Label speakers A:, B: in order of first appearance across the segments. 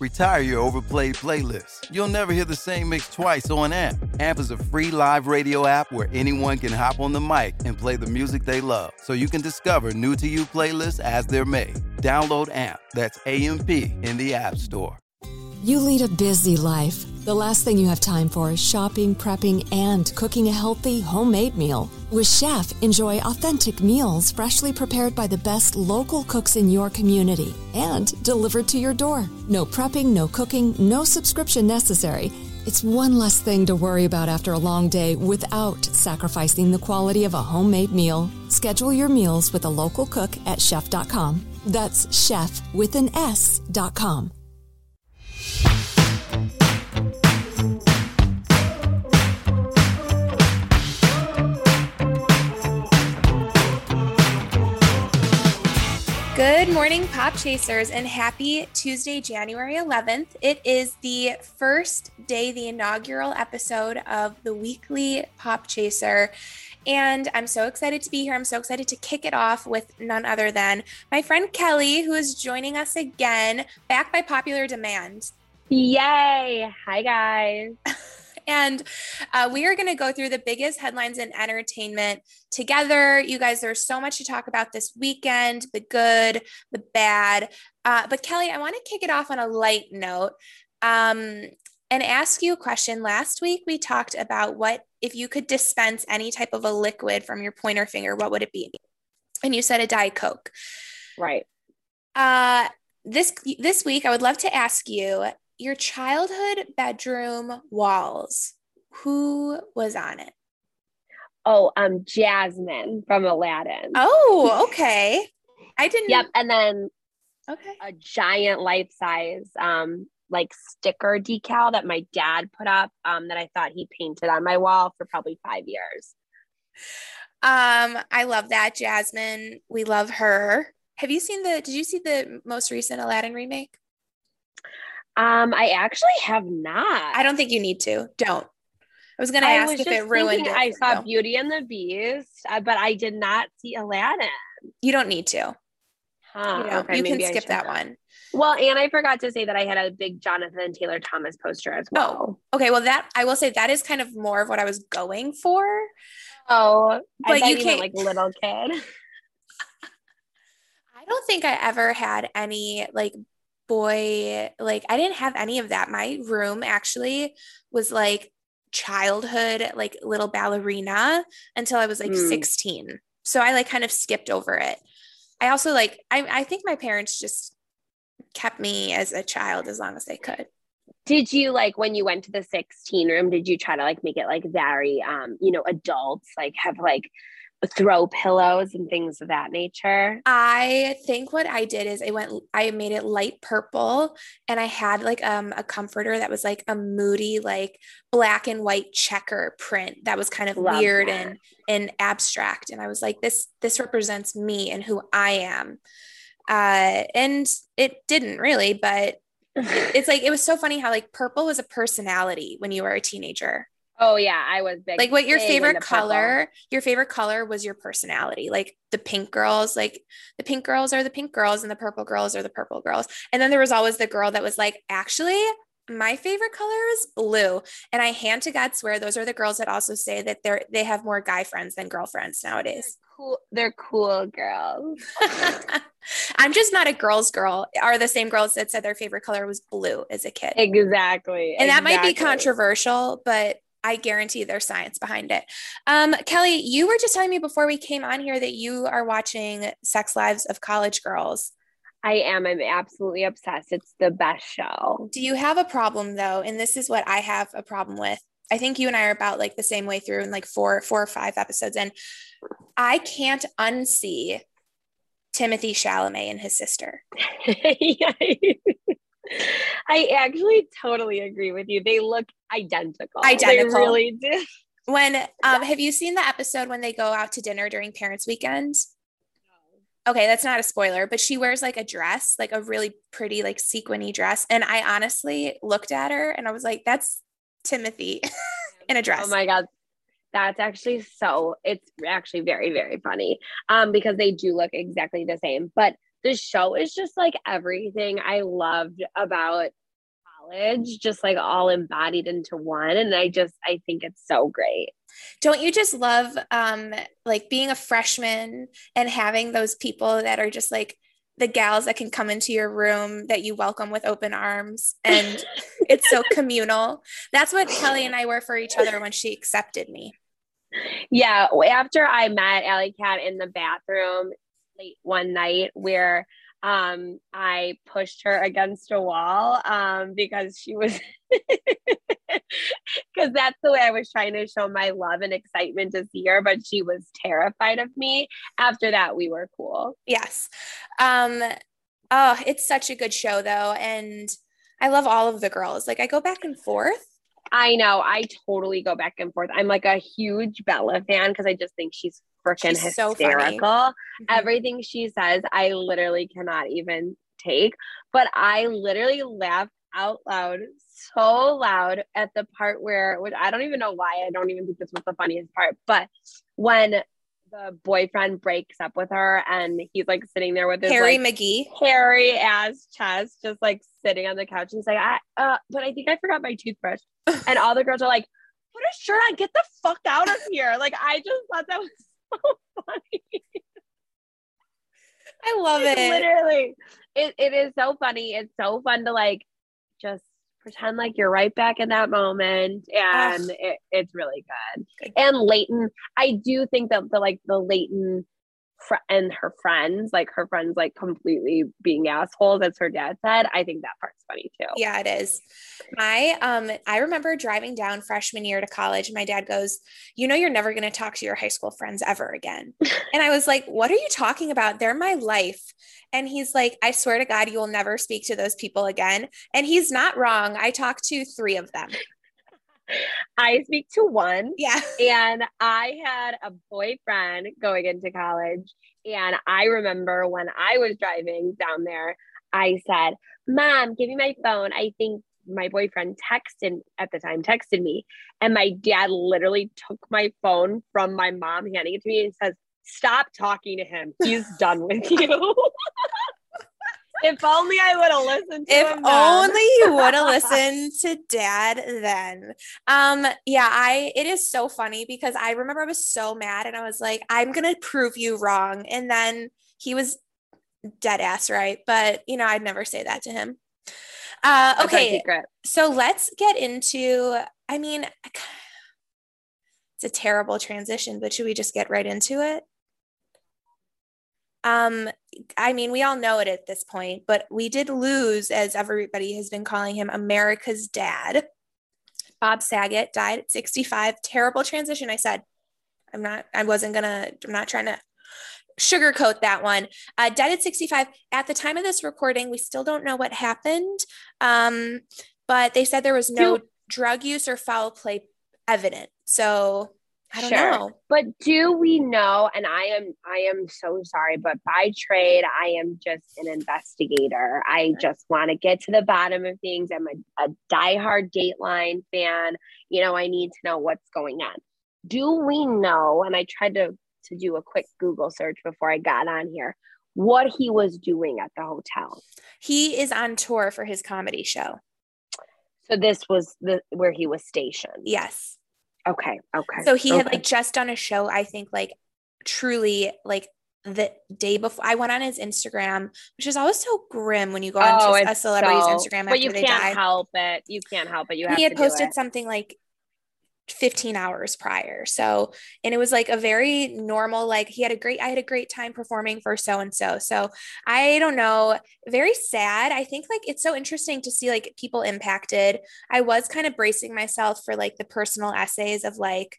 A: Retire your overplayed playlist. You'll never hear the same mix twice on AMP. AMP is a free live radio app where anyone can hop on the mic and play the music they love, so you can discover new to you playlists as they're made. Download AMP, that's AMP, in the App Store.
B: You lead a busy life. The last thing you have time for is shopping, prepping, and cooking a healthy, homemade meal. With Shef, enjoy authentic meals freshly prepared by the best local cooks in your community and delivered to your door. No prepping, no cooking, no subscription necessary. It's one less thing to worry about after a long day without sacrificing the quality of a homemade meal. Schedule your meals with a local cook at shef.com. That's chef with an S.com.
C: Good morning, Pop Chasers, and happy Tuesday, January 11th. It is the first day, the inaugural episode of the weekly Pop Chaser. And I'm so excited to be here. I'm so excited to kick it off with none other than my friend Kelly, who is joining us again, back by popular demand.
D: Yay! Hi, guys.
C: And uh, we are going to go through the biggest headlines in entertainment together. You guys, there's so much to talk about this weekend the good, the bad. Uh, but Kelly, I want to kick it off on a light note um, and ask you a question. Last week, we talked about what if you could dispense any type of a liquid from your pointer finger, what would it be? And you said a Diet Coke.
D: Right.
C: Uh, this this week, I would love to ask you your childhood bedroom walls. Who was on it?
D: Oh, um, Jasmine from Aladdin.
C: Oh, okay. I didn't.
D: Yep, and then
C: okay,
D: a giant life size um like sticker decal that my dad put up um that I thought he painted on my wall for probably five years.
C: Um, I love that Jasmine. We love her. Have you seen the? Did you see the most recent Aladdin remake?
D: Um, I actually have not.
C: I don't think you need to. Don't. I was going to ask if it ruined it.
D: I saw Beauty and the Beast, uh, but I did not see Aladdin.
C: You don't need to.
D: Huh,
C: you,
D: okay,
C: you can skip that one.
D: Well, and I forgot to say that I had a big Jonathan Taylor Thomas poster as well.
C: Oh, okay. Well, that I will say that is kind of more of what I was going for.
D: Oh, but you can't like little kid.
C: I don't think I ever had any like boy, like I didn't have any of that. My room actually was like childhood, like little ballerina until I was like mm. 16. So I like kind of skipped over it. I also like, I, I think my parents just kept me as a child as long as they could.
D: Did you like when you went to the 16 room, did you try to like make it like very, um, you know, adults, like have like throw pillows and things of that nature?
C: I think what I did is I went I made it light purple and I had like um a comforter that was like a moody like black and white checker print that was kind of Love weird that. and and abstract and I was like this this represents me and who I am. Uh and it didn't really but it's like it was so funny how like purple was a personality when you were a teenager.
D: Oh yeah, I was big.
C: Like what your favorite color, purple. your favorite color was your personality. Like the pink girls, like the pink girls are the pink girls and the purple girls are the purple girls. And then there was always the girl that was like, actually, my favorite color is blue. And I hand to God swear those are the girls that also say that they're they have more guy friends than girlfriends nowadays.
D: They're cool. They're cool girls.
C: I'm just not a girl's girl. Are the same girls that said their favorite color was blue as a kid.
D: Exactly.
C: And that
D: exactly.
C: might be controversial, but I guarantee there's science behind it. Um, Kelly, you were just telling me before we came on here that you are watching Sex Lives of College Girls.
D: I am. I'm absolutely obsessed. It's the best show.
C: Do you have a problem though? And this is what I have a problem with. I think you and I are about like the same way through in like four, four or five episodes. And I can't unsee Timothée Chalamet and his sister.
D: I actually totally agree with you. They look identical.
C: Identical.
D: They really do.
C: When um have you seen the episode when they go out to dinner during parents weekend? Okay, that's not a spoiler, but she wears like a dress, like a really pretty like sequiny dress and I honestly looked at her and I was like that's Timothée in a dress.
D: Oh my god. That's actually so it's actually very very funny. Um because they do look exactly the same, but the show is just like everything I loved about college, just like all embodied into one. And I just, I think it's so great.
C: Don't you just love um like being a freshman and having those people that are just like the gals that can come into your room that you welcome with open arms and it's so communal. That's what Kelly and I were for each other when she accepted me.
D: Yeah. After I met Alley Cat in the bathroom, late one night where um I pushed her against a wall um because she was because that's the way I was trying to show my love and excitement to see her, but she was terrified of me. After that, we were cool.
C: Yes. Um oh, it's such a good show though. And I love all of the girls. Like I go back and forth.
D: I know. I totally go back and forth. I'm like a huge Bella fan because I just think she's freaking
C: She's so
D: hysterical.
C: Mhm.
D: Everything she says, I literally cannot even take. But I literally laughed out loud so loud at the part where, which I don't even know why. I don't even think this was the funniest part. But when the boyfriend breaks up with her and he's like sitting there with his
C: Harry
D: like,
C: McGee.
D: hairy ass chest, just like sitting on the couch. and He's like, I, uh, but I think I forgot my toothbrush. and all the girls are like, put a shirt on, get the fuck out of here. Like, I just thought that was so funny.
C: I love it.
D: Literally, it, it is so funny. It's so fun to like just pretend like you're right back in that moment, and it, it's really good.
C: Good.
D: And Leighton, I do think that the like the Leighton fr- and her friends, like her friends, like completely being assholes, as her dad said. I think that part's funny too.
C: Yeah, it is. My um I remember driving down freshman year to college and my dad goes, "You know you're never going to talk to your high school friends ever again." and I was like, "What are you talking about? They're my life." And he's like, "I swear to God, you will never speak to those people again." And he's not wrong. I talked to 3 of them.
D: I speak to one.
C: Yeah.
D: and I had a boyfriend going into college. And I remember when I was driving down there, I said, Mom, give me my phone. I think my boyfriend texted at the time, texted me. And my dad literally took my phone from my mom, handing it to me, and says, Stop talking to him. He's done with you. if only I would have listened to
C: If only you would have listened to dad then. Um, yeah, I it is so funny because I remember I was so mad and I was like, I'm gonna prove you wrong. And then he was dead ass right. But you know, I'd never say that to him. Uh okay, so let's get into I mean it's a terrible transition, but should we just get right into it? Um, I mean, we all know it at this point, but we did lose, as everybody has been calling him, America's dad. Bob Saget died at 65. Terrible transition. I said, I'm not, I wasn't gonna, I'm not trying to sugarcoat that one. Uh, died at 65. At the time of this recording, we still don't know what happened. Um, but they said there was no drug use or foul play evident. So I don't
D: Sure.
C: know.
D: But do we know? And I am, I am so sorry, but by trade, I am just an investigator. I just want to get to the bottom of things. I'm a, a diehard Dateline fan. You know, I need to know what's going on. Do we know? And I tried to to do a quick Google search before I got on here. What he was doing at the hotel.
C: He is on tour for his comedy show.
D: So this was the where he was stationed.
C: Yes.
D: Okay. Okay.
C: So he had like just done a show, I think, like truly like the day before I went on his Instagram, which is always so grim when you go on oh, a celebrity's so, Instagram
D: but you
C: can't
D: die. help it. You can't help it. You have
C: he had posted something like 15 hours prior. So, and it was like a very normal, like he had a great, I had a great time performing for so and so. So, I don't know, very sad. I think like it's so interesting to see like people impacted. I was kind of bracing myself for like the personal essays of like,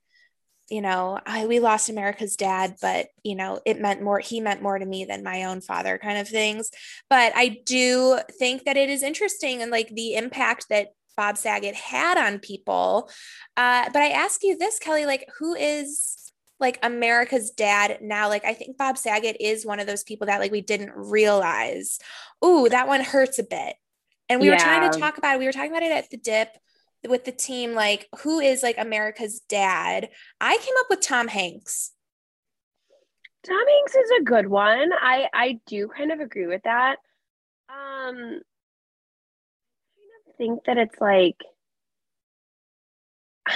C: you know, I, we lost America's dad, but you know, it meant more, he meant more to me than my own father kind of things. But I do think that it is interesting and like the impact that Bob Saget had on people. Uh, but I ask you this, Kelly, like who is like America's dad now? Like I think Bob Saget is one of those people that like we didn't realize. Ooh, that one hurts a bit. And we yeah. were trying to talk about it. We were talking about it at the dip with the team, like who is like America's dad? I came up with Tom Hanks.
D: Tom Hanks is a good one. I I do kind of agree with that. Um think that it's like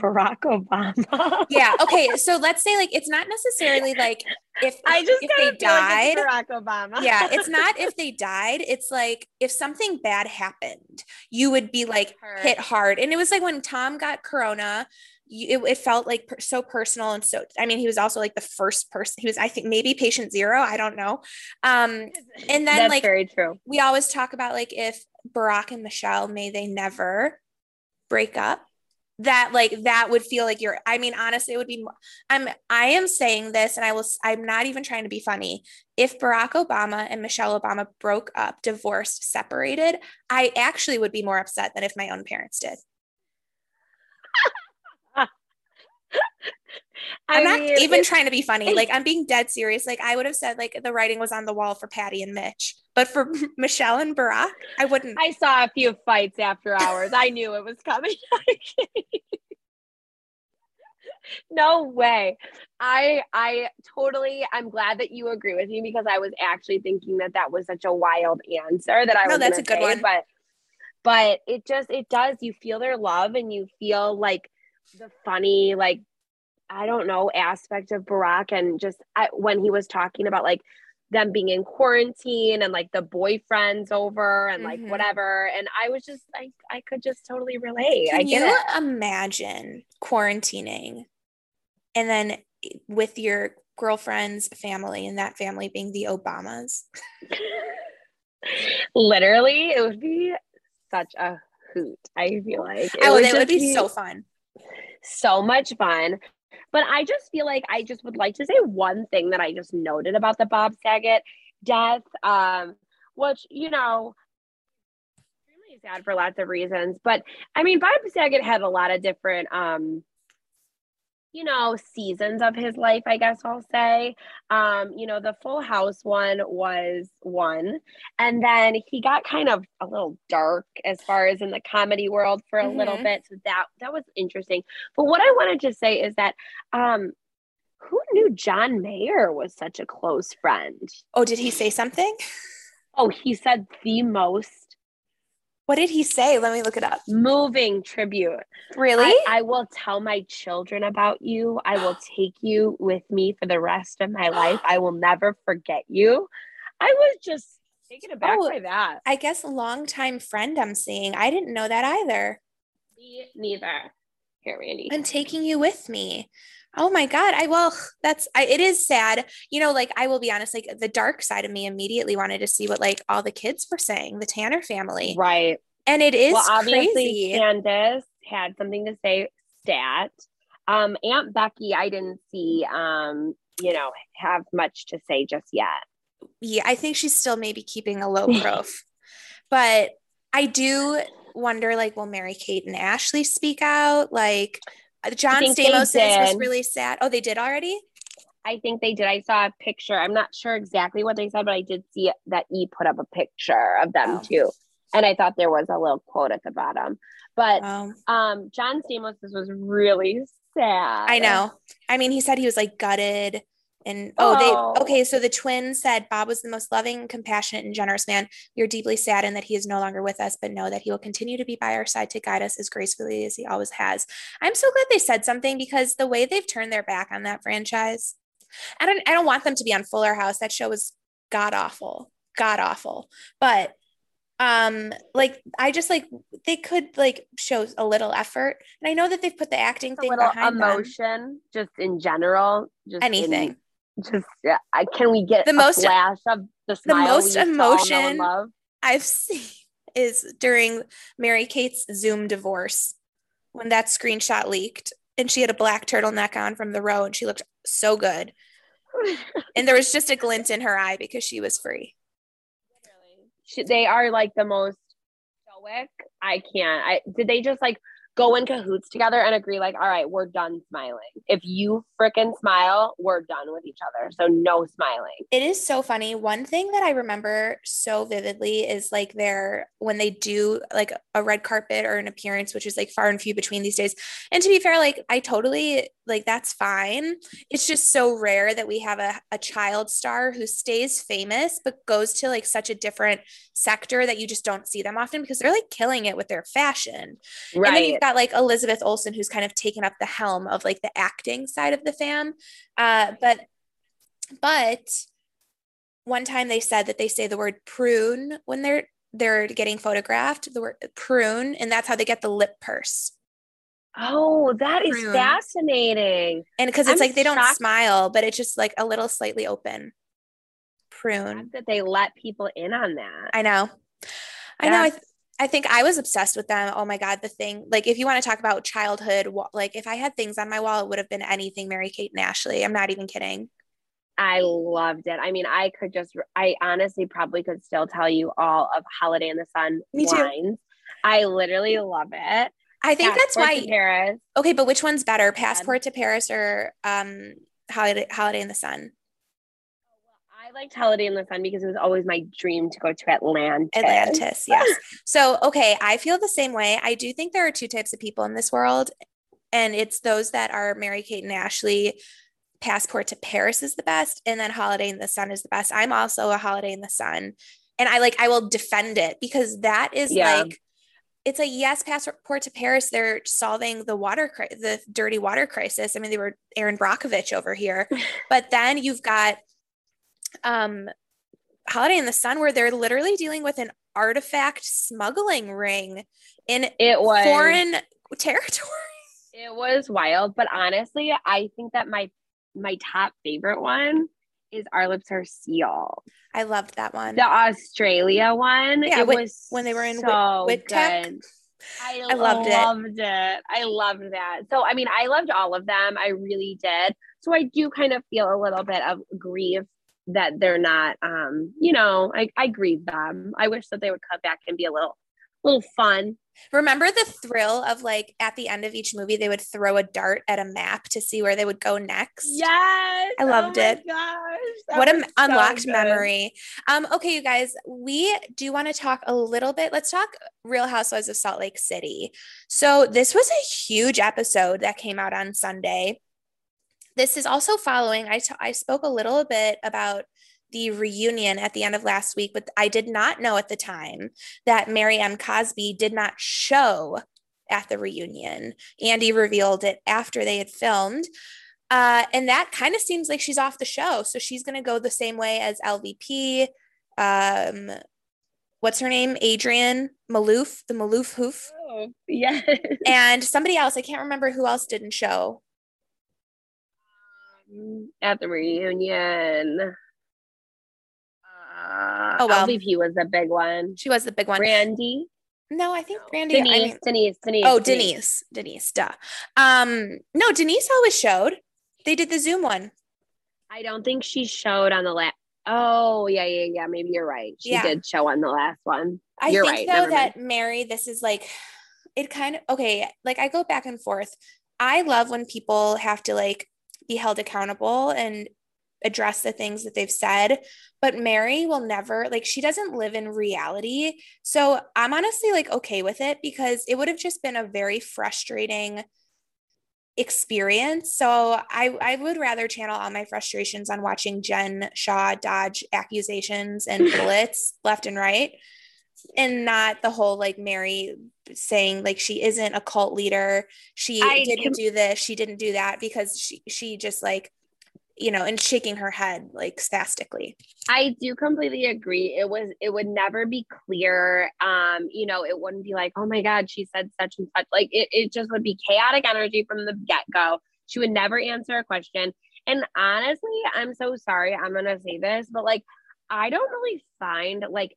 D: Barack Obama.
C: yeah. Okay. So let's say like it's not necessarily like if
D: I just
C: if
D: they died. Like Barack Obama.
C: yeah. It's not if they died. It's like if something bad happened, you would be like hit hard. And it was like when Tom got corona. It, it, felt like per, so personal and so i mean he was also like the first person he was i think maybe patient zero i don't know um and then
D: That's
C: like
D: very true
C: we always talk about like if Barack and Michelle, may they never break up. That like that would feel like you're I mean honestly it would be I'm I am saying this and I will I'm not even trying to be funny. If Barack Obama and Michelle Obama broke up, divorced, separated, I actually would be more upset than if my own parents did. I'm not mean, even trying to be funny. Like I'm being dead serious. Like I would have said like the writing was on the wall for Patty and Mitch, but for Michelle and Barack, I wouldn't.
D: I saw a few fights after hours. I knew it was coming. no way. I I totally. I'm glad that you agree with me because I was actually thinking that that was such a wild answer that I no, was. that's a good say, one. But but it just it does. You feel their love and you feel like the funny like I don't know aspect of Barack and just I, when he was talking about like them being in quarantine and like the boyfriends over and like mm-hmm. whatever and I was just like I could just totally relate.
C: Can
D: I
C: you
D: it.
C: imagine quarantining and then with your girlfriend's family and that family being the Obamas?
D: Literally, it would be such a hoot. I feel like
C: it oh, would, it would be, be so fun
D: so much fun. But I just feel like I just would like to say one thing that I just noted about the Bob Saget death, um, which, you know, extremely sad for lots of reasons. But I mean, Bob Saget had a lot of different um, you know, seasons of his life, I guess I'll say. Um, you know, the Full House one was one. And then he got kind of a little dark as far as in the comedy world for a mm-hmm. little bit. So that that was interesting. But what I wanted to say is that um who knew John Mayer was such a close friend?
C: Oh, did he say something?
D: Oh, he said the most
C: what did he say? Let me look it up.
D: Moving tribute.
C: Really?
D: I, I, will tell my children about you. I will take you with me for the rest of my life. I will never forget you. I was just taken aback oh, by that.
C: I guess a longtime friend I'm seeing. I didn't know that either.
D: Me neither. Here, Randy.
C: I'm taking you with me. Oh my God. I well, that's I, it is sad. You know, like I will be honest, like the dark side of me immediately wanted to see what like all the kids were saying, the Tanner family.
D: Right.
C: And it is
D: well, obviously
C: crazy.
D: Candace had something to say stat. Um, Aunt Becky, I didn't see um, you know, have much to say just yet.
C: Yeah, I think she's still maybe keeping a low prof. but I do wonder like will Mary Kate and Ashley speak out? Like John Stamos was really sad. Oh, they did already?
D: I think they did. I saw a picture. I'm not sure exactly what they said, but I did see that E put up a picture of them oh. too. And I thought there was a little quote at the bottom. But um, John Stamos was really sad.
C: I know. I mean, he said he was like gutted and oh, oh, they okay. So the twins said Bob was the most loving, compassionate, and generous man. We are deeply saddened that he is no longer with us, but know that he will continue to be by our side to guide us as gracefully as he always has. I'm so glad they said something because the way they've turned their back on that franchise, I don't I don't want them to be on Fuller House. That show was god awful. God awful. But um like I just like they could like show a little effort. And I know that they've put the acting
D: a
C: thing
D: little
C: behind
D: emotion,
C: them.
D: just in general. Just in-
C: Anything.
D: Just yeah, I, can we get
C: The most-
D: flash of the
C: the most
D: we used to all know and
C: emotion-
D: love?
C: I've seen is during Mary Kate's Zoom divorce when that screenshot leaked and she had a black turtleneck on from the row and she looked so good. And there was just a glint in her eye because she was free.
D: She- they are like the most stoic. I can't. I did they just like go in cahoots together and agree like, all right, we're done smiling. If you fricking smile, we're done with each other. So no smiling.
C: It is so funny. One thing that I remember so vividly is like their when they do like a red carpet or an appearance, which is like far and few between these days. And to be fair, like I totally like that's fine. It's just so rare that we have a, a child star who stays famous but goes to like such a different sector that you just don't see them often because they're like killing it with their fashion.
D: Right.
C: You've got like Elizabeth Olsen, who's kind of taken up the helm of like the acting side of the fam. Uh, but, but one time they said that they say the word prune when they're they're getting photographed, the word prune, and that's how they get the lip purse.
D: Oh, that is
C: Prune.
D: fascinating.
C: And because it's
D: I'm
C: like they don't smile, but it's just like a little slightly open. Prune.
D: Fact That they let people in on that.
C: I know. I know. I, th- I think I was obsessed with them. Oh my God. The thing, like, if you want to talk about childhood, like, if I had things on my wall, it would have been anything Mary Kate and Ashley. I'm not even kidding.
D: I loved it. I mean, I could just, I honestly probably could still tell you all of Holiday in the Sun
C: Me too.
D: lines. I literally love it.
C: I think that's
D: Passport to
C: why.
D: Paris.
C: Okay. But which one's better, Passport to Paris or um, Holiday, Holiday in the Sun?
D: Liked Holiday in the Sun because it was always my dream to go to Atlantis.
C: Atlantis, yes. So, okay, I feel the same way. I do think there are two types of people in this world, and it's those that are Mary Kate and Ashley. Passport to Paris is the best, and then Holiday in the Sun is the best. I'm also a Holiday in the Sun, and I like I will defend it because that is
D: Yeah.
C: like it's a yes passport to Paris. They're solving the water the dirty water crisis. I mean, they were Erin Brockovich over here, but then you've got um Holiday in the Sun where they're literally dealing with an artifact smuggling ring in
D: It was
C: foreign territory.
D: It was wild, but honestly, I think that my my top favorite one is Our Lips Are Sealed.
C: I loved that one.
D: The Australia one.
C: Yeah,
D: it
C: when-
D: was
C: when they were in
D: so good. I,
C: I loved it.
D: loved it. I loved that. So I mean, I loved all of them. I really did. So I do kind of feel a little bit of grief that they're not um, you know, I, I grieve them. I wish that they would come back and be a little little fun.
C: Remember the thrill of like at the end of each movie, they would throw a dart at a map to see where they would go next.
D: Yes.
C: I loved
D: oh
C: it.
D: Gosh.
C: what an unlocked memory. Um, okay, you guys, we do want to talk a little bit. Let's talk Real Housewives of Salt Lake City. So, this was a huge episode that came out on Sunday. This is also following, I t- I spoke a little bit about the reunion at the end of last week, but I did not know at the time that Mary M. Cosby did not show at the reunion. Andy revealed it after they had filmed. Uh, and that kind of seems like she's off the show. So she's going to go the same way as LVP. Um, what's her name? Adrienne Maloof, the Maloof Hoof,
D: Oh, yes.
C: and somebody else. I can't remember who else didn't show.
D: At the reunion. Uh,
C: Oh, well.
D: he was the big one.
C: She was the big one.
D: Randy.
C: no, I think Brandy.
D: Denise,
C: I mean,
D: Denise, Denise.
C: oh, Denise. Denise. Duh. Um, no, Denise always showed. They did the Zoom one.
D: I don't think she showed on the last. Oh, yeah, yeah, yeah. Maybe you're right. She
C: Yeah.
D: did show on the last one.
C: I
D: You're
C: think
D: right.
C: though
D: Never
C: that Mary, this is like it kind of okay, like I go back and forth. I love when people have to like be held accountable and address the things that they've said, but Mary will never like she doesn't live in reality. So I'm honestly like okay with it because it would have just been a very frustrating experience. So I I would rather channel all my frustrations on watching Jen Shah dodge accusations and bullets left and right and not the whole like Mary saying like she isn't a cult leader. She
D: I
C: didn't do this, she didn't do that because she she just like you know, and shaking her head like spastically.
D: I do completely agree. It was it would never be clear. Um, you know, it wouldn't be like, oh my God, she said such and such. Like it, it just would be chaotic energy from the get-go. She would never answer a question. And honestly, I'm so sorry. I'm gonna say this, but like I don't really find like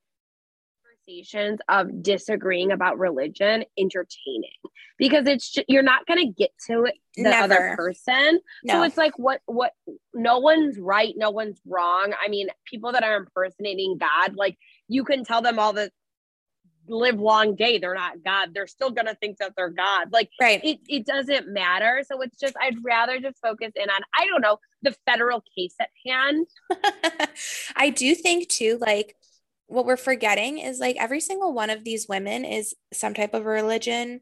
D: conversations of disagreeing about religion entertaining because it's just, you're not going to get to it the Never. other person no. so it's like what what no one's right no one's wrong. I mean people that are impersonating god like you can tell them all the live long day they're not god they're still going to think that they're god. Like
C: right.
D: it, it doesn't matter. So it's just i'd rather just focus in on i don't know the federal case at hand.
C: I do think too like what we're forgetting is like every single one of these women is some type of religion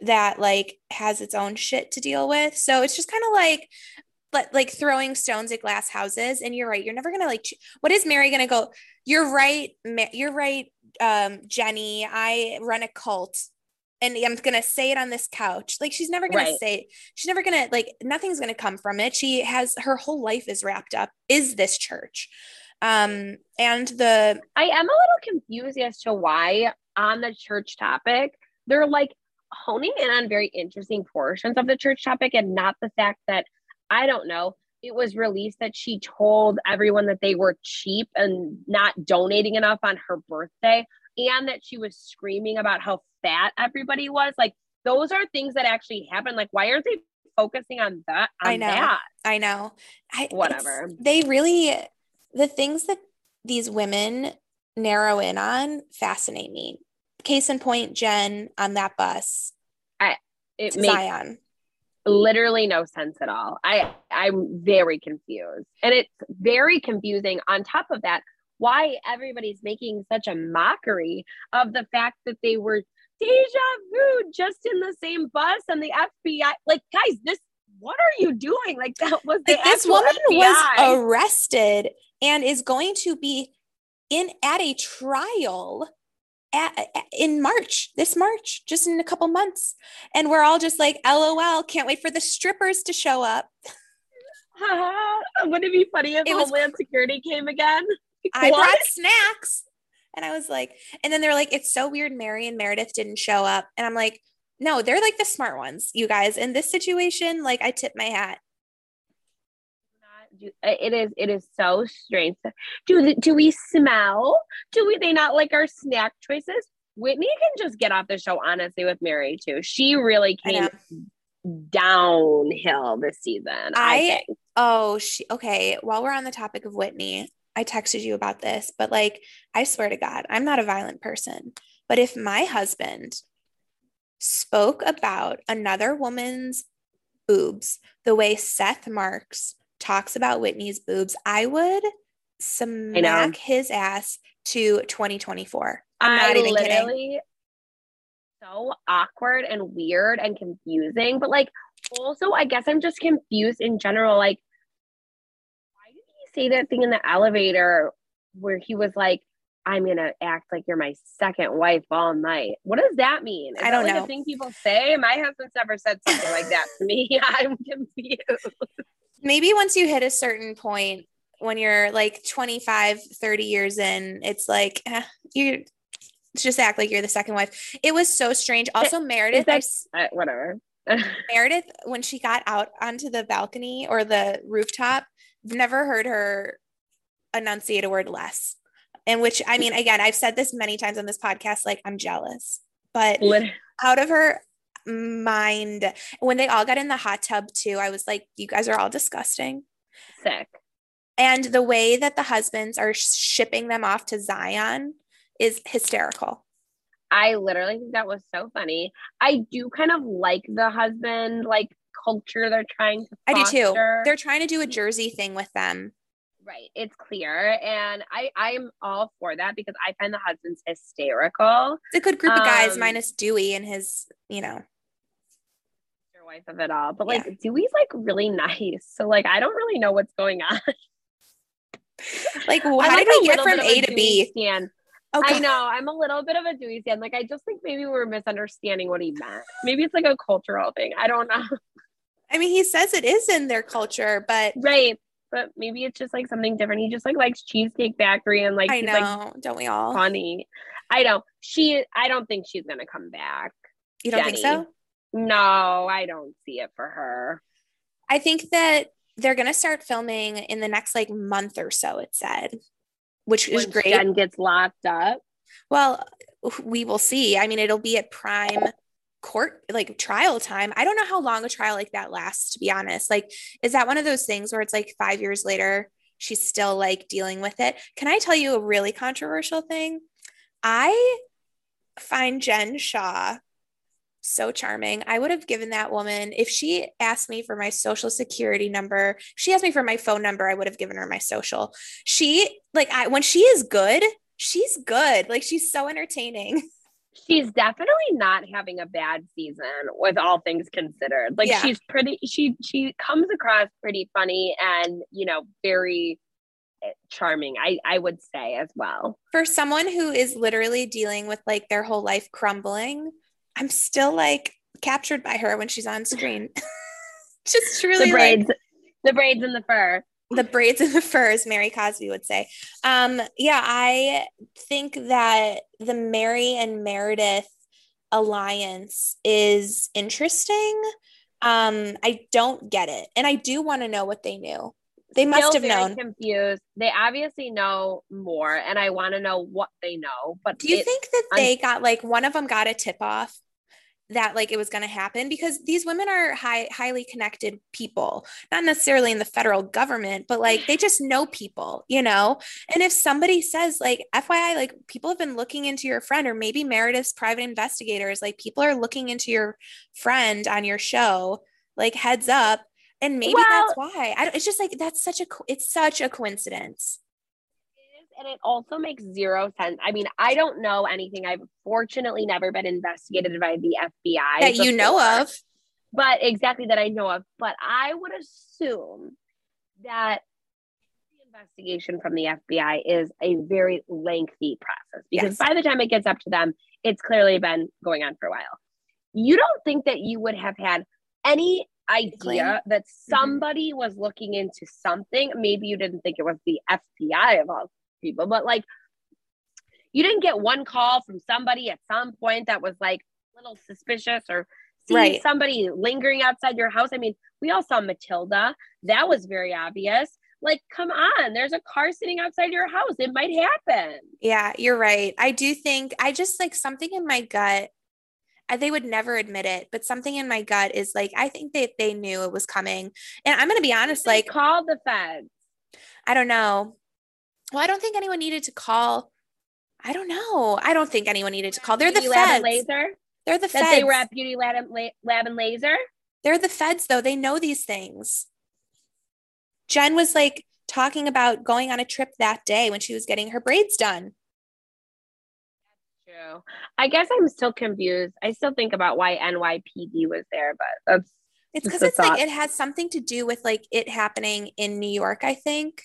C: that like has its own shit to deal with. So it's just kind of like like like throwing stones at glass houses and you're right you're never gonna like what is mary gonna go you're right you're right um jenny i run a cult and i'm gonna say it on this couch like she's never gonna right. say she's never gonna like nothing's gonna come from it she has her whole life is wrapped up is this church um, and the
D: I am a little confused as to why on the church topic, they're like honing in on very interesting portions of the church topic and not the fact that I don't know. It was released that she told everyone that they were cheap and not donating enough on her birthday, and that she was screaming about how fat everybody was. Like, those are things that actually happen. Like, why aren't they focusing on that? On
C: I know.
D: That?
C: I know. I,
D: Whatever.
C: They really the things that these women narrow in on fascinate me. Case in point, Jen on that bus.
D: I it makes Zion. literally no sense at all. I I'm very confused. And it's very confusing on top of that why everybody's making such a mockery of the fact that they were deja vu just in the same bus and the FBI like guys this what are you doing like that was like
C: this woman FBI. was arrested and is going to be in at a trial at, in March, this March, just in a couple months. And we're all just like, LOL, can't wait for the strippers to show up.
D: Would it be funny if it Homeland was, Security came again?
C: I what? brought snacks. And I was like, and then they're like, it's so weird Mary and Meredith didn't show up. And I'm like, no, they're like the smart ones, you guys. In this situation, like I tip my hat.
D: It is it is so strange. Do do we smell? Do we they not like our snack choices? Whitney can just get off the show honestly with mary too. She really came downhill this season i, I
C: oh she okay while we're on the topic of whitney i texted you about this but like i swear to god i'm not a violent person but if my husband spoke about another woman's boobs the way seth marks talks about Whitney's boobs, I would smack his ass to 2024. I'm I not even kidding.
D: So awkward and weird and confusing, but like also, I guess I'm just confused in general. Like, why did he say that thing in the elevator where he was like, I'm gonna act like you're my second wife all night. What does that mean? Is
C: I don't
D: that
C: like know.
D: A thing people say. My husband's never said something like that to me. I'm confused
C: maybe once you hit a certain point when you're like 25 30 years in it's like eh, you just act like you're the second wife it was so strange also meredith
D: that, uh, whatever
C: meredith when she got out onto the balcony or the rooftop never heard her enunciate a word less in which i mean again i've said this many times on this podcast like i'm jealous but out of her mind. When they all got in the hot tub too, I was like, you guys are all disgusting.
D: Sick.
C: And the way that the husbands are shipping them off to Zion is hysterical.
D: I literally think that was so funny. I do kind of like the husband like culture they're trying to foster. I do too.
C: They're trying to do a Jersey thing with them.
D: Right. It's clear. And I, I'm all for that because I find the husband's hysterical.
C: It's a good group of guys, um, minus Dewey and his, you know Your
D: wife of it all. But like yeah. Dewey's like really nice. So like I don't really know what's going on.
C: like how like did we get from A to B?
D: Stand. Okay. I know. I'm a little bit of a Dewey stand. Like I just think maybe we're misunderstanding what he meant. Maybe it's like a cultural thing. I don't know.
C: I mean, he says it is in their culture, but
D: right. But maybe it's just like something different. He just like likes Cheesecake Factory and like
C: I
D: he's,
C: know,
D: like
C: don't we all?
D: funny. I know she. I don't think she's gonna come back.
C: You don't think so?
D: No, I don't see it for her.
C: I think that they're gonna start filming in the next like month or so. It said, which is great.
D: Jen gets locked up.
C: Well, we will see. I mean, it'll be at prime court, like trial time. I don't know how long a trial like that lasts, to be honest. Like, is that one of those things where it's like five years later, she's still like dealing with it? Can I tell you a really controversial thing? I find Jen Shah so charming. I would have given that woman, if she asked me for my social security number, she asked me for my phone number, I would have given her my social. She, like, I, when she is good, she's good. Like, she's so entertaining.
D: She's definitely not having a bad season with all things considered. Like
C: Yeah.
D: she's pretty she she comes across pretty funny and, you know, very eh, charming. I I would say as well.
C: For someone who is literally dealing with like their whole life crumbling, I'm still like captured by her when she's on screen. Just truly
D: the
C: like,
D: braids the braids and the fur.
C: the braids and the furs, Mary Cosby would say. Um, yeah, I think that the Mary and Meredith alliance is interesting. Um, I don't get it, and I do want to know what they knew. They must
D: Still
C: have known.
D: confused. They obviously know more and I want to know what they know. But
C: Do you think that they got like one of them got a tip off that like it was going to happen because these women are high highly connected people, not necessarily in the federal government, but like they just know people, you know? And if somebody says like FYI like people have been looking into your friend or maybe Meredith's private investigators like people are looking into your friend on your show, like heads up and maybe that's why. I don't, it's just like that's such a it's such a coincidence.
D: And it also makes zero sense. I mean, I don't know anything. I've fortunately never been investigated by the FBI
C: That you know of.
D: but exactly that I know of. But I would assume that the investigation from the FBI is a very lengthy process because
C: Yes.
D: by the time it gets up to them, it's clearly been going on for a while. You don't think that you would have had any idea that mm-hmm. somebody was looking into something? Maybe you didn't think it was the FBI of all people, but like you didn't get one call from somebody at some point that was like a little suspicious or see
C: Right.
D: somebody lingering outside your house. I mean, we all saw Matilda. That was very obvious. Like, come on, there's a car sitting outside your house. It might happen.
C: Yeah, you're right. I do think I just like something in my gut. I, they would never admit it, but something in my gut is like I think that they knew it was coming. And I'm going to be honest, like
D: call the feds.
C: I don't know. Well, I don't think anyone needed to call. I don't know. I don't think anyone needed to call. They're the
D: Beauty Lab
C: feds.
D: Laser.
C: They're the
D: That
C: feds.
D: they were at Beauty Lab Lab and Laser.
C: They're the feds, though. They know these things. Jen was like talking about going on a trip that day when she was getting her braids done.
D: True. I guess I'm still confused. I still think about why NYPD was there, but that's
C: It's because it's like it has something to do with like it happening in New York, I think.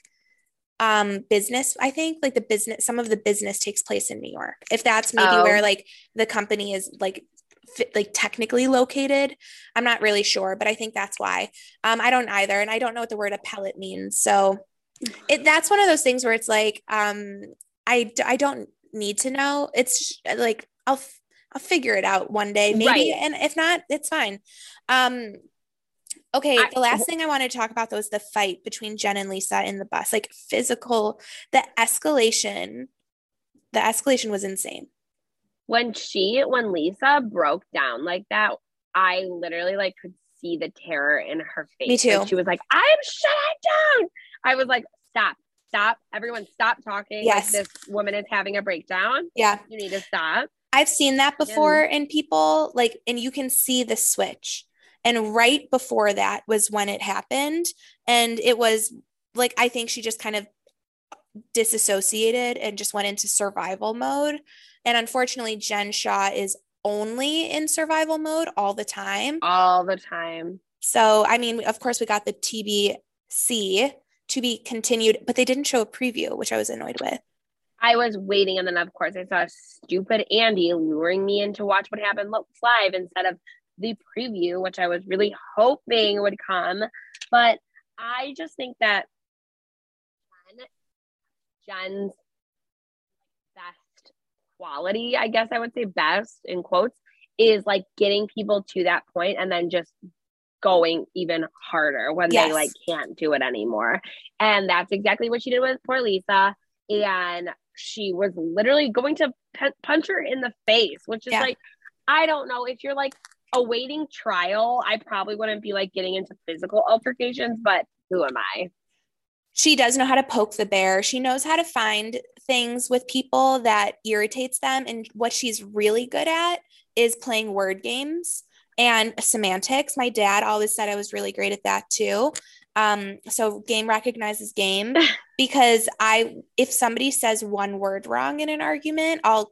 C: Um, business, I think like the business, some of the business takes place in New York. If that's maybe
D: Oh.
C: where like the company is like fi- like technically located, I'm not really sure, but I think that's why. Um, I don't either, and I don't know what the word appellate means. So it that's one of those things where it's like um, i i don't need to know. It's like I'll I'll figure it out one day, maybe,
D: Right.
C: and if not, it's fine. Um, okay,
D: I-
C: the last thing I wanted to talk about though is the fight between Jen and Lisa in the bus, like physical, the escalation. The escalation was insane.
D: when she when Lisa broke down like that, I literally like could see the terror in her face.
C: Me too.
D: Like, she was like, "I'm shutting down." I was like, "Stop, stop, everyone, stop talking."
C: Yes.
D: like, this woman is having a breakdown.
C: Yeah,
D: You need to stop.
C: I've seen that before in people, like, and you can see the switch. And right before that was when it happened. And it was like, I think she just kind of disassociated and just went into survival mode. And unfortunately, Jen Shah is only in survival mode all the time.
D: all the time.
C: So, I mean, of course, we got the TBC to be continued, but they didn't show a preview, which I was annoyed with.
D: I was waiting, and then of course I saw stupid Andy luring me in to watch what happened live instead of the preview, which I was really hoping would come. But I just think that Jen's best quality, I guess I would say best in quotes, is like getting people to that point and then just going even harder when yes. they like can't do it anymore. And that's exactly what she did with poor Lisa. And she was literally going to punch her in the face, which is yeah. like, I don't know if you're like awaiting trial, I probably wouldn't be like getting into physical altercations, but who am I?
C: She does know how to poke the bear. She knows how to find things with people that irritates them. And what she's really good at is playing word games and semantics. My dad always said I was really great at that too. Um, so game recognizes game because I if somebody says one word wrong in an argument, I'll I'll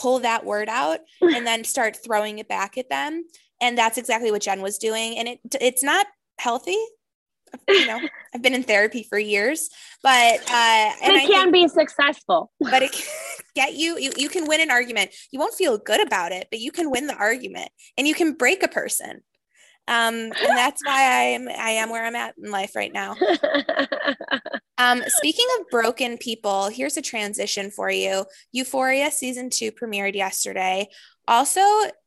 C: pull that word out and then start throwing it back at them. And that's exactly what Jen was doing. And it it's not healthy. You know, I've been in therapy for years, but uh,
D: and it can think, be successful.
C: But it can get you, you. You can win an argument. You won't feel good about it, but you can win the argument, and you can break a person. Um, and that's why I am I am where I'm at in life right now. um, speaking of broken people, here's a transition for you. Euphoria season two premiered yesterday. Also,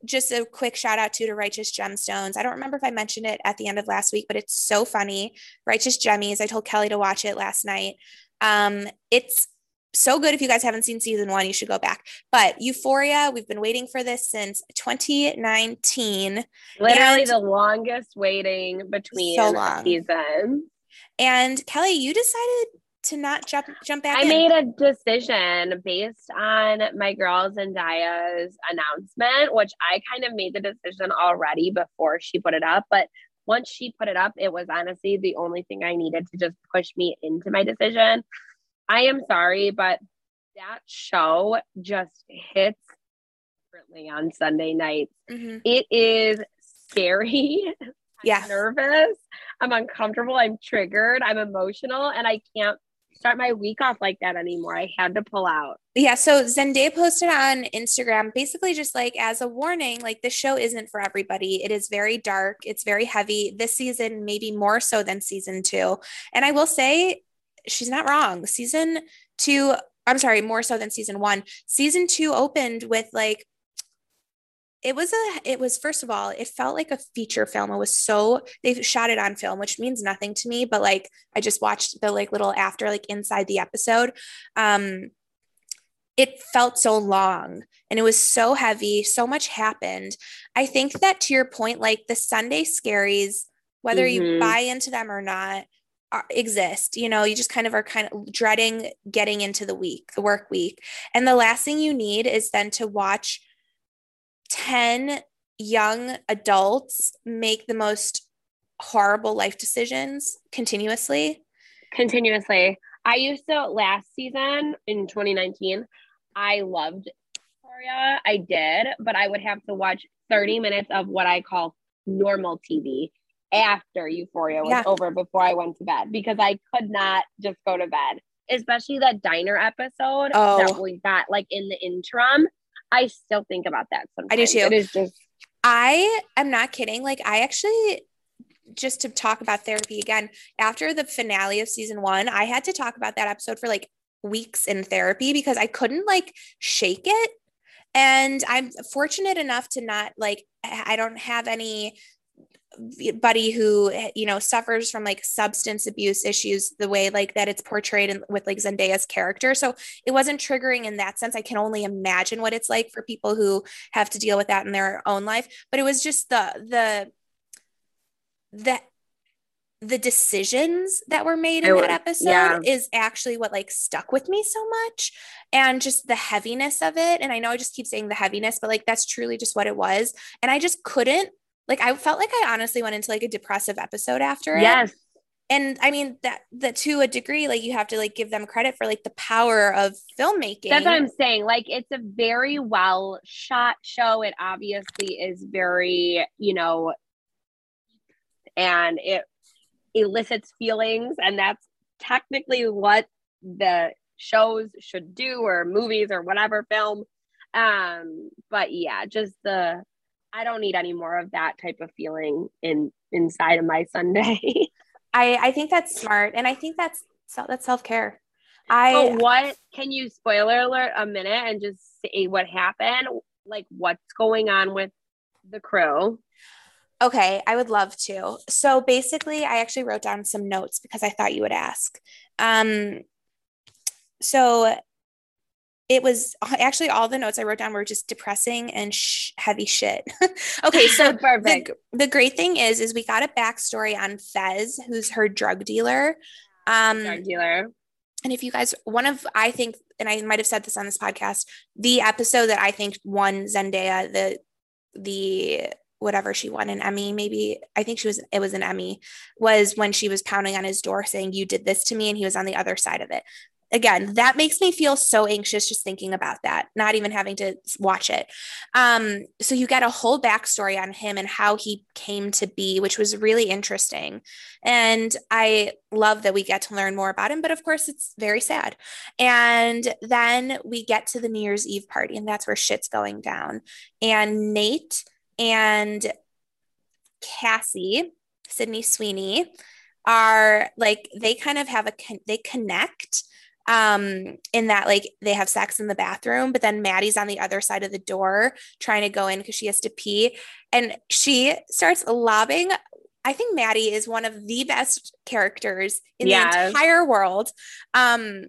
C: just a quick shout out to to Righteous Gemstones. I don't remember if I mentioned it at the end of last week, but it's so funny. Righteous Gemmies. I told Kelly to watch it last night. Um, it's so good. If you guys haven't seen season one, you should go back. But Euphoria, we've been waiting for this since 2019.
D: Literally the longest waiting between so long. seasons.
C: And Kelly, you decided to not jump jump back.
D: I
C: in.
D: made a decision based on my girls Zendaya's announcement, which I kind of made the decision already before she put it up. But once she put it up, it was honestly the only thing I needed to just push me into my decision. I am sorry, but that show just hits differently on Sunday nights. Mm-hmm. It is scary.
C: yeah.
D: nervous. I'm uncomfortable. I'm triggered. I'm emotional, and I can't start my week off like that anymore. I had to pull out.
C: Yeah. So Zendaya posted on Instagram basically just like as a warning, like the show isn't for everybody. It is very dark, it's very heavy. This season, maybe more so than season two. And I will say, she's not wrong. Season two, I'm sorry, more so than season one. Season two opened with like it was a it was first of all it felt like a feature film it was so they shot it on film which means nothing to me but like i just watched the like little after like inside the episode um it felt so long and it was so heavy so much happened i think that to your point like the sunday scaries whether mm-hmm. you buy into them or not Uh, exist you know you just kind of are kind of dreading getting into the week the work week. And the last thing you need is then to watch 10 young adults make the most horrible life decisions continuously.
D: Continuously. I used to last season in 2019 i loved Victoria. i did but i would have to watch 30 minutes of what i call normal tv after Euphoria was yeah. over before I went to bed because I could not just go to bed, especially that diner episode oh. that we got like in the interim. I still think about that sometimes. I do
C: too. It is just. I am not kidding. Like, I actually, just to talk about therapy again, after the finale of season one, I had to talk about that episode for like weeks in therapy because I couldn't like shake it. And I'm fortunate enough to not like, I don't have any buddy who eh, you know suffers from like substance abuse issues the way like that it's portrayed in, with like Zendaya's character. So it wasn't triggering in that sense. I can only imagine what it's like for people who have to deal with that in their own life. But it was just the the the the decisions that were made in that episode yeah. is actually what like stuck with me so much. And just the heaviness of it. And I know I just keep saying the heaviness but like that's truly just what it was. And I just couldn't like I felt like I honestly went into like a depressive episode after it.
D: Yes.
C: And I mean that that to a degree, like you have to like give them credit for like the power of filmmaking.
D: That's what I'm saying. Like it's a very well shot show. It obviously is very, you know, and it elicits feelings, and that's technically what the shows should do or movies or whatever film. Um, but yeah, just the I don't need any more of that type of feeling in inside of my Sunday.
C: I I think that's smart, and I think that's that's self care. I
D: but what can you spoiler alert a minute and just say what happened? Like what's going on with the crew?
C: Okay, I would love to. So basically, I actually wrote down some notes because I thought you would ask. Um, so it was actually all the notes I wrote down were just depressing and sh- heavy shit. okay, so
D: perfect.
C: The, the, great thing is, is we got a backstory on Fez, who's her drug dealer. Um,
D: drug dealer.
C: And if you guys, one of I think, and I might have said this on this podcast, the episode that I think won Zendaya the the whatever she won an Emmy, maybe I think she was it was an Emmy, was when she was pounding on his door saying, You did this to me, and he was on the other side of it. Again, that makes me feel so anxious just thinking about that, not even having to watch it. Um, so you get a whole backstory on him and how he came to be, which was really interesting. And I love that we get to learn more about him, but of course it's very sad. And then we get to the New Year's Eve party, and that's where shit's going down. And Nate and Cassie, Sydney Sweeney, are like they kind of have a they connect um in that like they have sex in the bathroom but then Maddie's on the other side of the door trying to go in because she has to pee. And she starts lobbing I think Maddie is one of the best characters in yes. the entire world um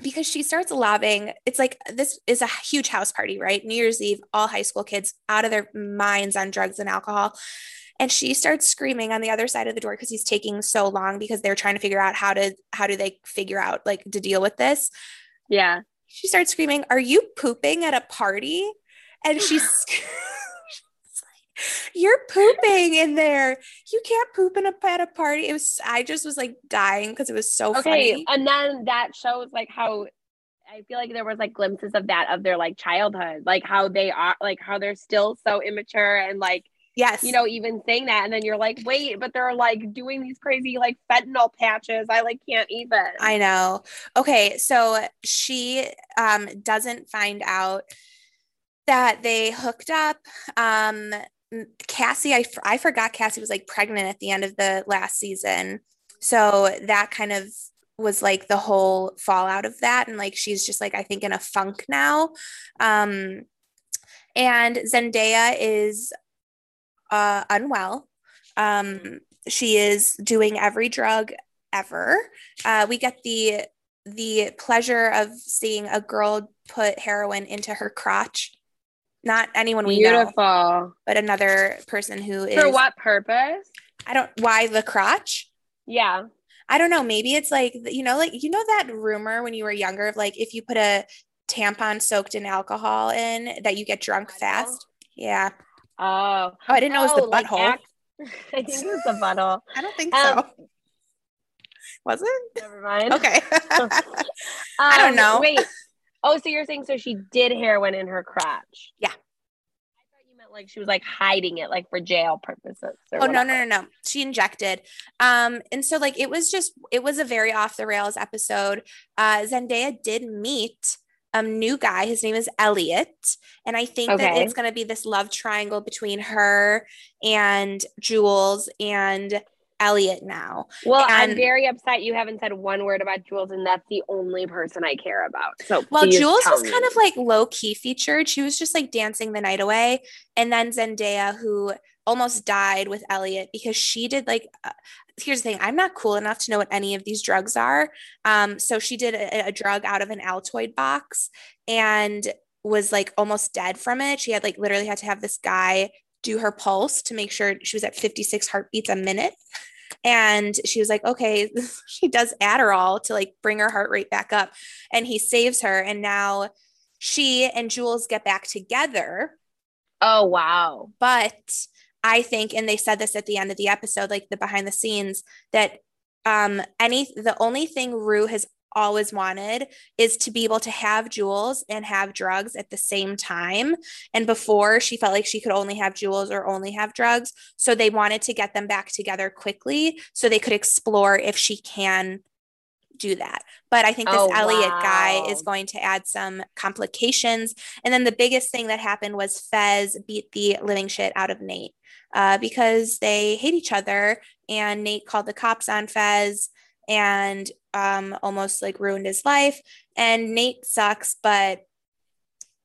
C: because she starts lobbing. It's like this is a huge house party right? New year's eve all high school kids out of their minds on drugs and alcohol and she starts screaming on the other side of the door because he's taking so long because they're trying to figure out how to how do they figure out like to deal with this
D: yeah
C: she starts screaming are you pooping at a party and she's you're pooping in there. You can't poop in a at a party. It was I just was like dying because it was so okay. Funny.
D: And then that shows like how I feel like there was like glimpses of that of their like childhood, like how they are like how they're still so immature and like
C: yes,
D: you know, even saying that, and then you're like, wait, but they're like doing these crazy like fentanyl patches. I like can't even.
C: I know. Okay, so she um doesn't find out that they hooked up. Um, Cassie, I, I forgot Cassie was like pregnant at the end of the last season. So that kind of was like the whole fallout of that. And like she's just like, I think in a funk now. Um, and Zendaya is uh, unwell. Um, she is doing every drug ever. Uh, we get the the pleasure of seeing a girl put heroin into her crotch not anyone we
D: Beautiful.
C: know, but another person who is
D: for what purpose?
C: I don't. Why the crotch?
D: Yeah,
C: I don't know. Maybe it's like you know, like you know that rumor when you were younger of like if you put a tampon soaked in alcohol in that you get drunk fast. Yeah.
D: Oh. Oh,
C: I didn't know it was the oh, butthole. Like
D: I think it was the butthole.
C: I don't think um, so. Was it?
D: Never mind.
C: Okay. um, I don't um, know.
D: Wait, Oh, so you're saying so she did heroin in her crotch?
C: Yeah.
D: I thought you meant like she was like hiding it like for jail purposes.
C: oh no, no, no, no. She injected. Um, and so like it was just it was a very off the rails episode. Uh Zendaya did meet a new guy. His name is Elliot. And I think okay. that it's gonna be this love triangle between her and Jules and Elliot now.
D: Well, and, I'm very upset you haven't said one word about Jules, and that's the only person I care about. So,
C: well, Jules was me. kind of like low key featured. She was just like dancing the night away. And then Zendaya, who almost died with Elliot because she did like, uh, here's the thing I'm not cool enough to know what any of these drugs are. Um, so she did a, a drug out of an Altoid box and was like almost dead from it. She had like literally had to have this guy do her pulse to make sure she was at 56 heartbeats a minute. And she was like, okay, she does Adderall to like bring her heart rate back up. And he saves her. And now she and Jules get back together.
D: Oh, wow.
C: But I think, and they said this at the end of the episode, like the behind the scenes, that um any the only thing Rue has always wanted is to be able to have Jules and have drugs at the same time. And before she felt like she could only have Jules or only have drugs. So they wanted to get them back together quickly so they could explore if she can do that. But I think this oh, Elliot wow. guy is going to add some complications. And then the biggest thing that happened was Fez beat the living shit out of Nate uh, because they hate each other. And Nate called the cops on Fez and um almost like ruined his life. And Nate sucks but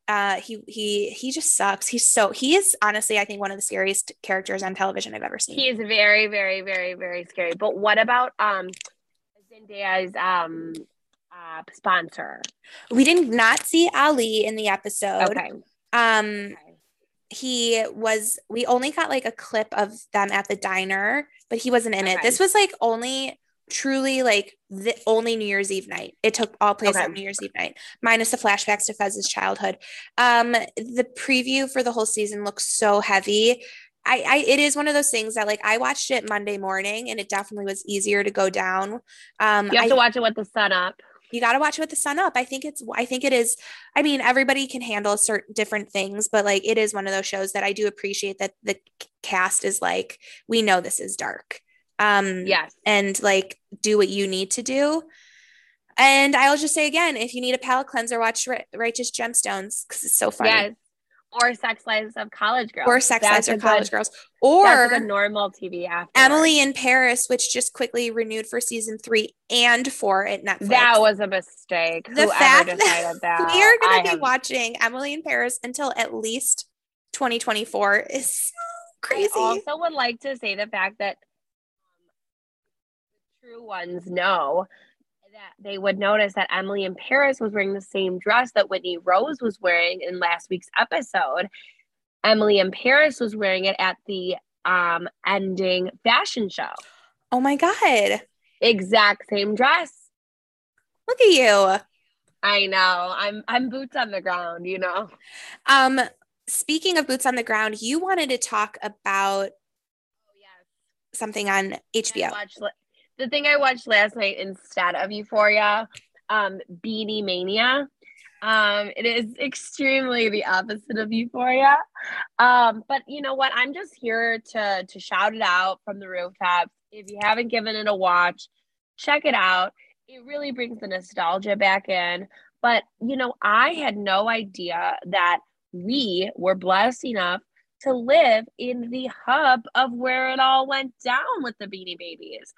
C: uh he he he just sucks. He's so he is honestly i think one of the scariest characters on television i've ever seen.
D: He is very very very very scary. But what about um zendaya's um uh sponsor?
C: We did not see ali in the episode.
D: Okay.
C: Um
D: okay.
C: He was we only got like a clip of them at the diner but he wasn't in it. This was like only truly like the only new year's eve night. It took all place
D: Okay.
C: on new year's eve night minus the flashbacks to fez's childhood. Um the preview for the whole season looks so heavy. I, I it is one of those things that like I watched it Monday morning and it definitely was easier to go down. Um
D: you have
C: I-
D: to watch it with the sun up
C: you got to watch with the sun up. I think it's I think it is I mean everybody can handle certain different things, but like it is one of those shows that I do appreciate that the cast is like we know this is dark. Um
D: yes
C: and like do what you need to do. And I'll just say again, if you need a palate cleanser, watch Righteous Gemstones because it's so funny.
D: yes or sex lives of college girls
C: Or Sex
D: That's
C: Lives
D: of
C: College
D: good,
C: Girls. Or
D: a normal tv after
C: Emily in Paris, which just quickly renewed for season three and four at Netflix.
D: that was a mistake
C: the
D: Whoever
C: fact that
D: decided that
C: we are going to be
D: have-
C: watching Emily in Paris until at least 2024 is so crazy.
D: I also would like to say the fact that um, true ones know they would notice that Emily in Paris was wearing the same dress that Whitney Rose was wearing in last week's episode. Emily in Paris was wearing it at the um ending fashion show.
C: oh my God.
D: Exact same dress.
C: Look at you.
D: I know. I'm I'm boots on the ground, you know.
C: Um, speaking of boots on the ground, you wanted to talk about
D: Oh yes.
C: something on
D: I
C: HBO.
D: watched la- the thing I watched last night instead of Euphoria, um, Beanie Mania. Um, it is extremely the opposite of Euphoria. Um, but you know what? I'm just here to to shout it out from the rooftops. If you haven't given it a watch, check it out. It really brings the nostalgia back in. But you know, I had no idea that we were blessed enough to live in the hub of where it all went down with the Beanie Babies.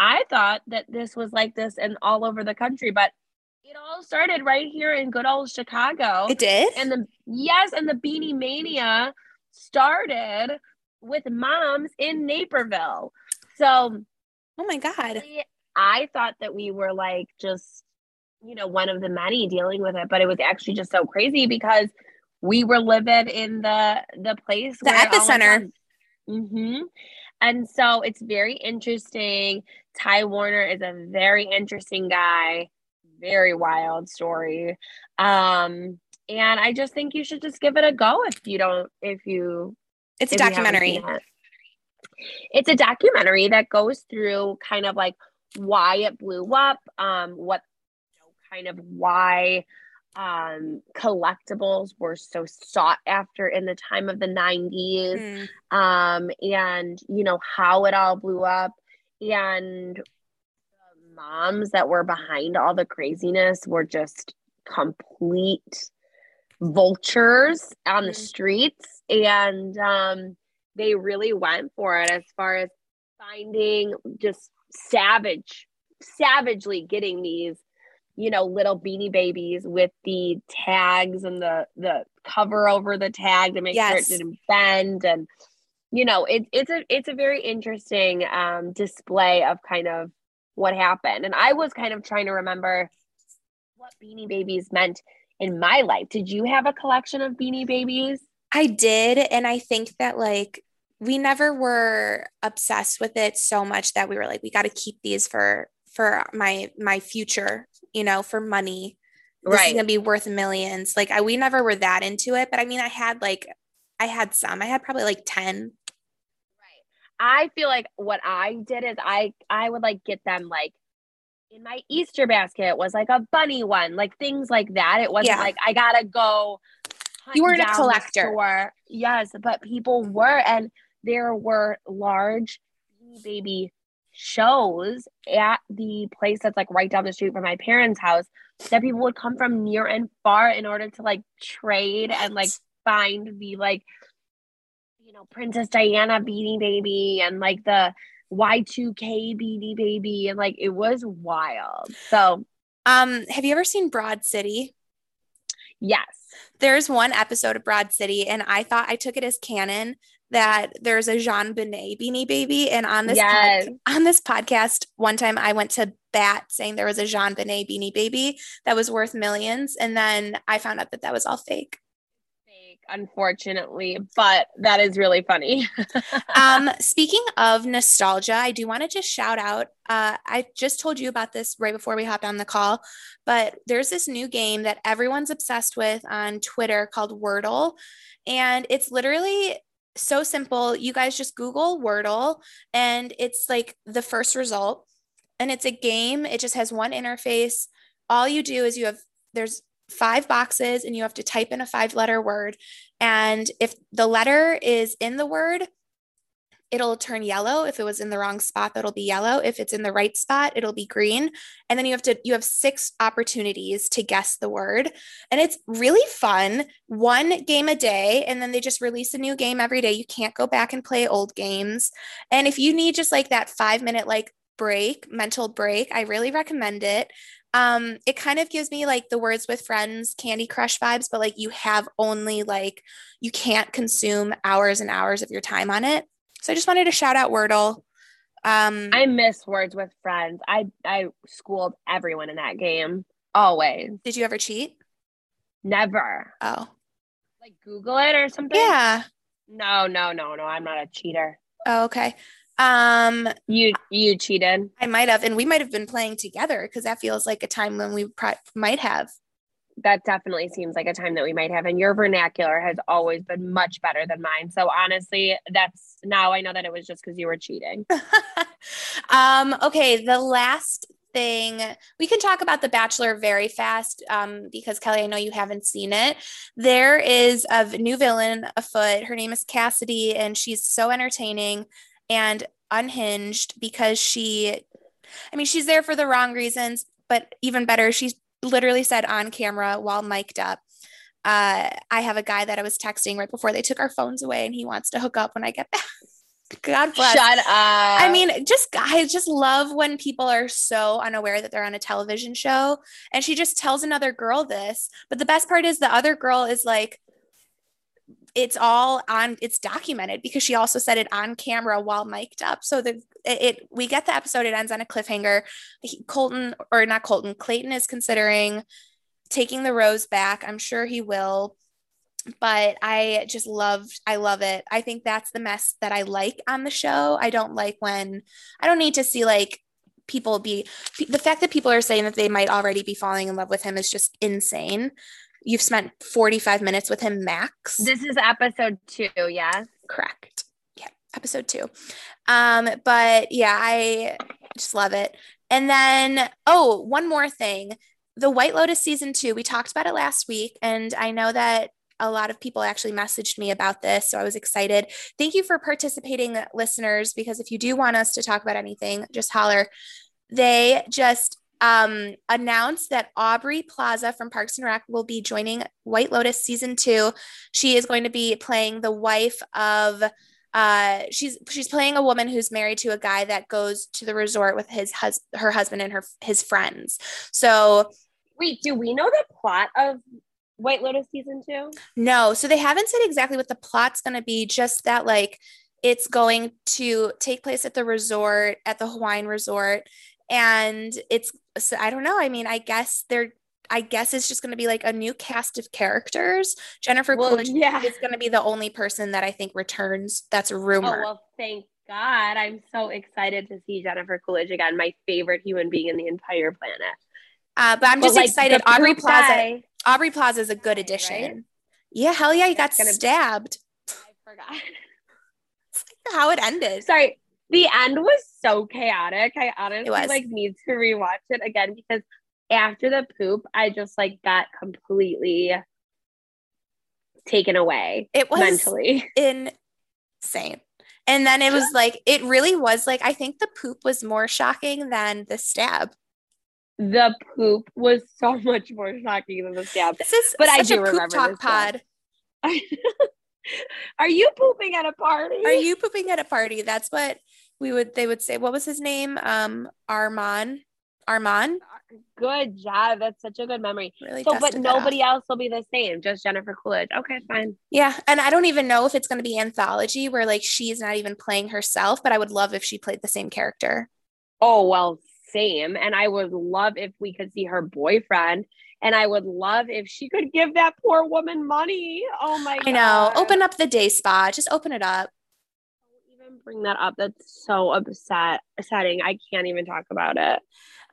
D: I thought that this was like this and all over the country, but it all started right here in good old Chicago.
C: It did?
D: and the yes, and the Beanie Mania started with moms in Naperville. So
C: oh my God.
D: I- thought that we were like just, you know, one of the many dealing with it, but it was actually just so crazy because we were living in the the place at
C: The epicenter.
D: Mm-hmm. And so it's very interesting. Ty Warner is a very interesting guy, very wild story. Um, and I just think you should just give it a go if you don't, if you
C: It's a
D: if haven't
C: documentary.
D: it. It's a documentary that goes through kind of like why it blew up, um, what you know, kind of why um collectibles were so sought after in the time of the 90s
C: Mm.
D: um and you know how it all blew up and the moms that were behind all the craziness were just complete vultures on the
C: Mhm.
D: streets and um they really went for it as far as finding just savage savagely getting these you know little beanie babies with the tags and the the cover over the tag to make sure it didn't bend. And you know it, it's a it's a very interesting um display of kind of what happened. And i was kind of trying to remember what beanie babies meant in my life. Did you have a collection of beanie babies?
C: I did. And I think that like we never were obsessed with it so much that we were like, we got to keep these for for my my future, you know, for money. This is gonna be worth millions. Like I we never were that into it. But I mean I had like I had some. I had probably like 10. Right.
D: I feel like what I did is I I would like get them like in my Easter basket was like a bunny one, like things like that. It wasn't
C: Yeah.
D: like I gotta go.
C: You weren't a collector.
D: Yes, but people were, and there were large baby shows at the place that's like right down the street from my parents' house that people would come from near and far in order to like trade and like find the like you know Princess Diana Beanie Baby and like the Y2K Beanie Baby. And like it was wild. So
C: um, have you ever seen Broad City?
D: Yes.
C: There's one episode of Broad City, and I thought I took it as canon that there's a JonBenét Beanie Baby. And on this
D: yes.
C: pod- on this podcast, one time I went to bat saying there was a JonBenét Beanie Baby that was worth millions, and then I found out that that was all fake
D: unfortunately, but that is really funny.
C: um, speaking of nostalgia, I do want to just shout out. Uh, I just told you about this right before we hopped on the call, but there's this new game that everyone's obsessed with on Twitter called Wordle. And it's literally so simple. You guys just Google Wordle, and it's like the first result. And it's a game, it just has one interface. All you do is you have, there's five boxes and you have to type in a five letter word. And if the letter is in the word, it'll turn yellow. If it was in the wrong spot, that'll be yellow. If it's in the right spot, it'll be green. And then you have to, you have six opportunities to guess the word. And it's really fun. One game a day. And then they just release a new game every day. You can't go back and play old games. And if you need just like that five minute, like, break mental break i really recommend it um it kind of gives me like the words with friends candy crush vibes but like you have only like you can't consume hours and hours of your time on it so i just wanted to shout out wordle.
D: Um i miss words with friends. I i schooled everyone in that game. Always.
C: Did you ever cheat?
D: Never.
C: Oh.
D: Like google it or something?
C: Yeah.
D: No no no no. I'm not a cheater.
C: Oh, okay. Um,
D: you you cheated.
C: I might have, and we might have been playing together because that feels like a time when we pro- might have.
D: That definitely seems like a time that we might have, and your vernacular has always been much better than mine. So honestly, that's now I know that it was just because you were cheating.
C: um, okay, the last thing we can talk about the bachelor very fast um, because kelly i know you haven't seen it there is a new villain afoot her name is cassidy and she's so entertaining and unhinged because she, I mean, she's there for the wrong reasons, but even better, she's literally said on camera while mic'd up, uh, I have a guy that I was texting right before they took our phones away and he wants to hook up when I get back. God bless.
D: Shut up. I
C: mean, just I just love when people are so unaware that they're on a television show. And she just tells another girl this. But the best part is the other girl is like, it's all on it's documented because she also said it on camera while mic'd up. So the it, we get the episode it ends on a cliffhanger. He, colton or not colton clayton is considering taking the rose back. I'm sure he will but i just loved i love it. I think that's the mess that i like on the show. I don't like when i don't need to see like people be the fact that people are saying that they might already be falling in love with him is just insane You've spent 45 minutes with him max.
D: This is episode two, yes?
C: Correct. Yeah, episode two. Um, but yeah, I just love it. And then, oh, one more thing. The White Lotus season two, we talked about it last week, and I know that a lot of people actually messaged me about this. So I was excited. Thank you for participating, listeners, because if you do want us to talk about anything, just holler. They just um, announced that Aubrey Plaza from Parks and Rec will be joining White Lotus season two. She is going to be playing the wife of uh she's she's playing a woman who's married to a guy that goes to the resort with his hus- her husband and her his friends. So
D: wait, do we know the plot of White Lotus season 2?
C: No, so they haven't said exactly what the plot's going to be, just that like it's going to take place at the resort at the Hawaiian resort and it's so I don't know. I mean, I guess they're I guess it's just going to be like a new cast of characters. Jennifer well, Coolidge yeah. is going to be the only person that I think returns. That's a rumor.
D: Oh, well, thank God. I'm so excited to see Jennifer Coolidge again, my favorite human being in the entire planet.
C: Uh, but I'm just like, excited. Aubrey Plaza. Guy, Aubrey Plaza is a good addition. Right? Yeah, hell yeah, he got stabbed.
D: I forgot.
C: like how it ended.
D: Sorry, the end was so chaotic. I honestly like need to rewatch it again because after the poop, I just like got completely taken away.
C: It was
D: mentally
C: insane. And then it was like it really was like I think the poop was more shocking than the stab.
D: The poop was so much more shocking than the stab.
C: This is but I do remember talk pod.
D: Are you pooping at a party?
C: Are you pooping at a party? That's what we would they would say what was his name? Um Armand. Armand.
D: Good job. That's such a good memory.
C: Really
D: so, but nobody else will be the same. Just Jennifer Coolidge. Okay, fine.
C: Yeah, and I don't even know if it's going to be anthology where like she's not even playing herself, but I would love if she played the same character.
D: Oh well, same. And I would love if we could see her boyfriend. And I would love if she could give that poor woman money. Oh my god.
C: I know. Open up the day spa. Just open it up.
D: Bring that up. That's so upset upsetting. I can't even talk about it.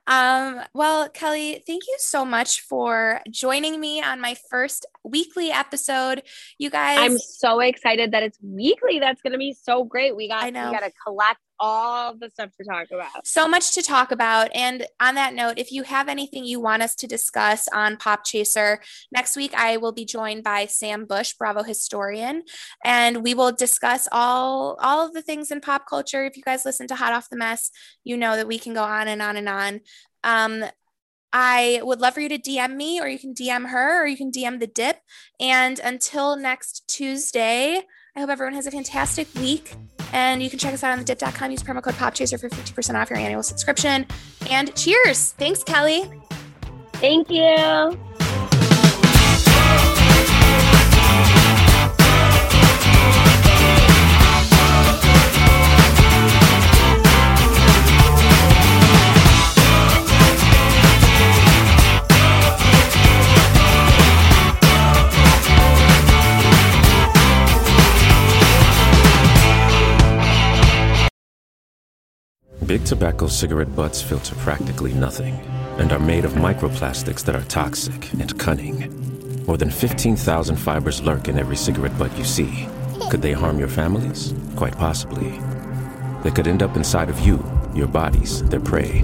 C: Um, well, Kelly, thank you so much for joining me on my first weekly episode. You guys,
D: I'm so excited that it's weekly. That's gonna be so great. We got
C: I know.
D: we gotta collect all the stuff to talk about.
C: so much to talk about. And on that note, if you have anything you want us to discuss on Pop Chaser, next week I will be joined by Sam Bush, Bravo historian, and we will discuss all all of the things in pop culture. If you guys listen to Hot Off the Mess, you know that we can go on and on and on. Um, I would love for you to DM me, or you can DM her, or you can DM the dip. And until next Tuesday, I hope everyone has a fantastic week. And you can check us out on the dip.com. Use promo code POPCHASER for 50% off your annual subscription. And cheers. Thanks, Kelly.
D: Thank you.
E: Big tobacco cigarette butts filter practically nothing and are made of microplastics that are toxic and cunning. More than 15,000 fibers lurk in every cigarette butt you see. Could they harm your families? Quite possibly. They could end up inside of you, your bodies, their prey.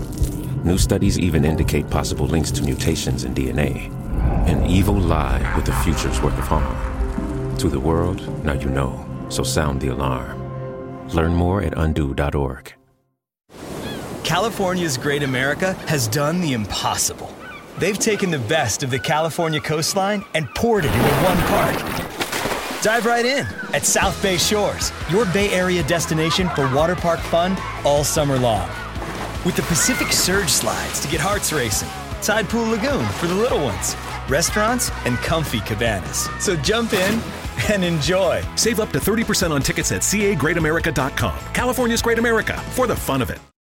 E: New studies even indicate possible links to mutations in DNA. An evil lie with the future's worth of harm. To the world, now you know, so sound the alarm. Learn more at undo.org.
F: California's Great America has done the impossible. They've taken the best of the California coastline and poured it into one park. Dive right in at South Bay Shores, your Bay Area destination for water park fun all summer long. With the Pacific Surge slides to get hearts racing, Tide Pool Lagoon for the little ones, restaurants, and comfy cabanas. So jump in and enjoy.
G: Save up to 30% on tickets at cagreatamerica.com. California's Great America for the fun of it.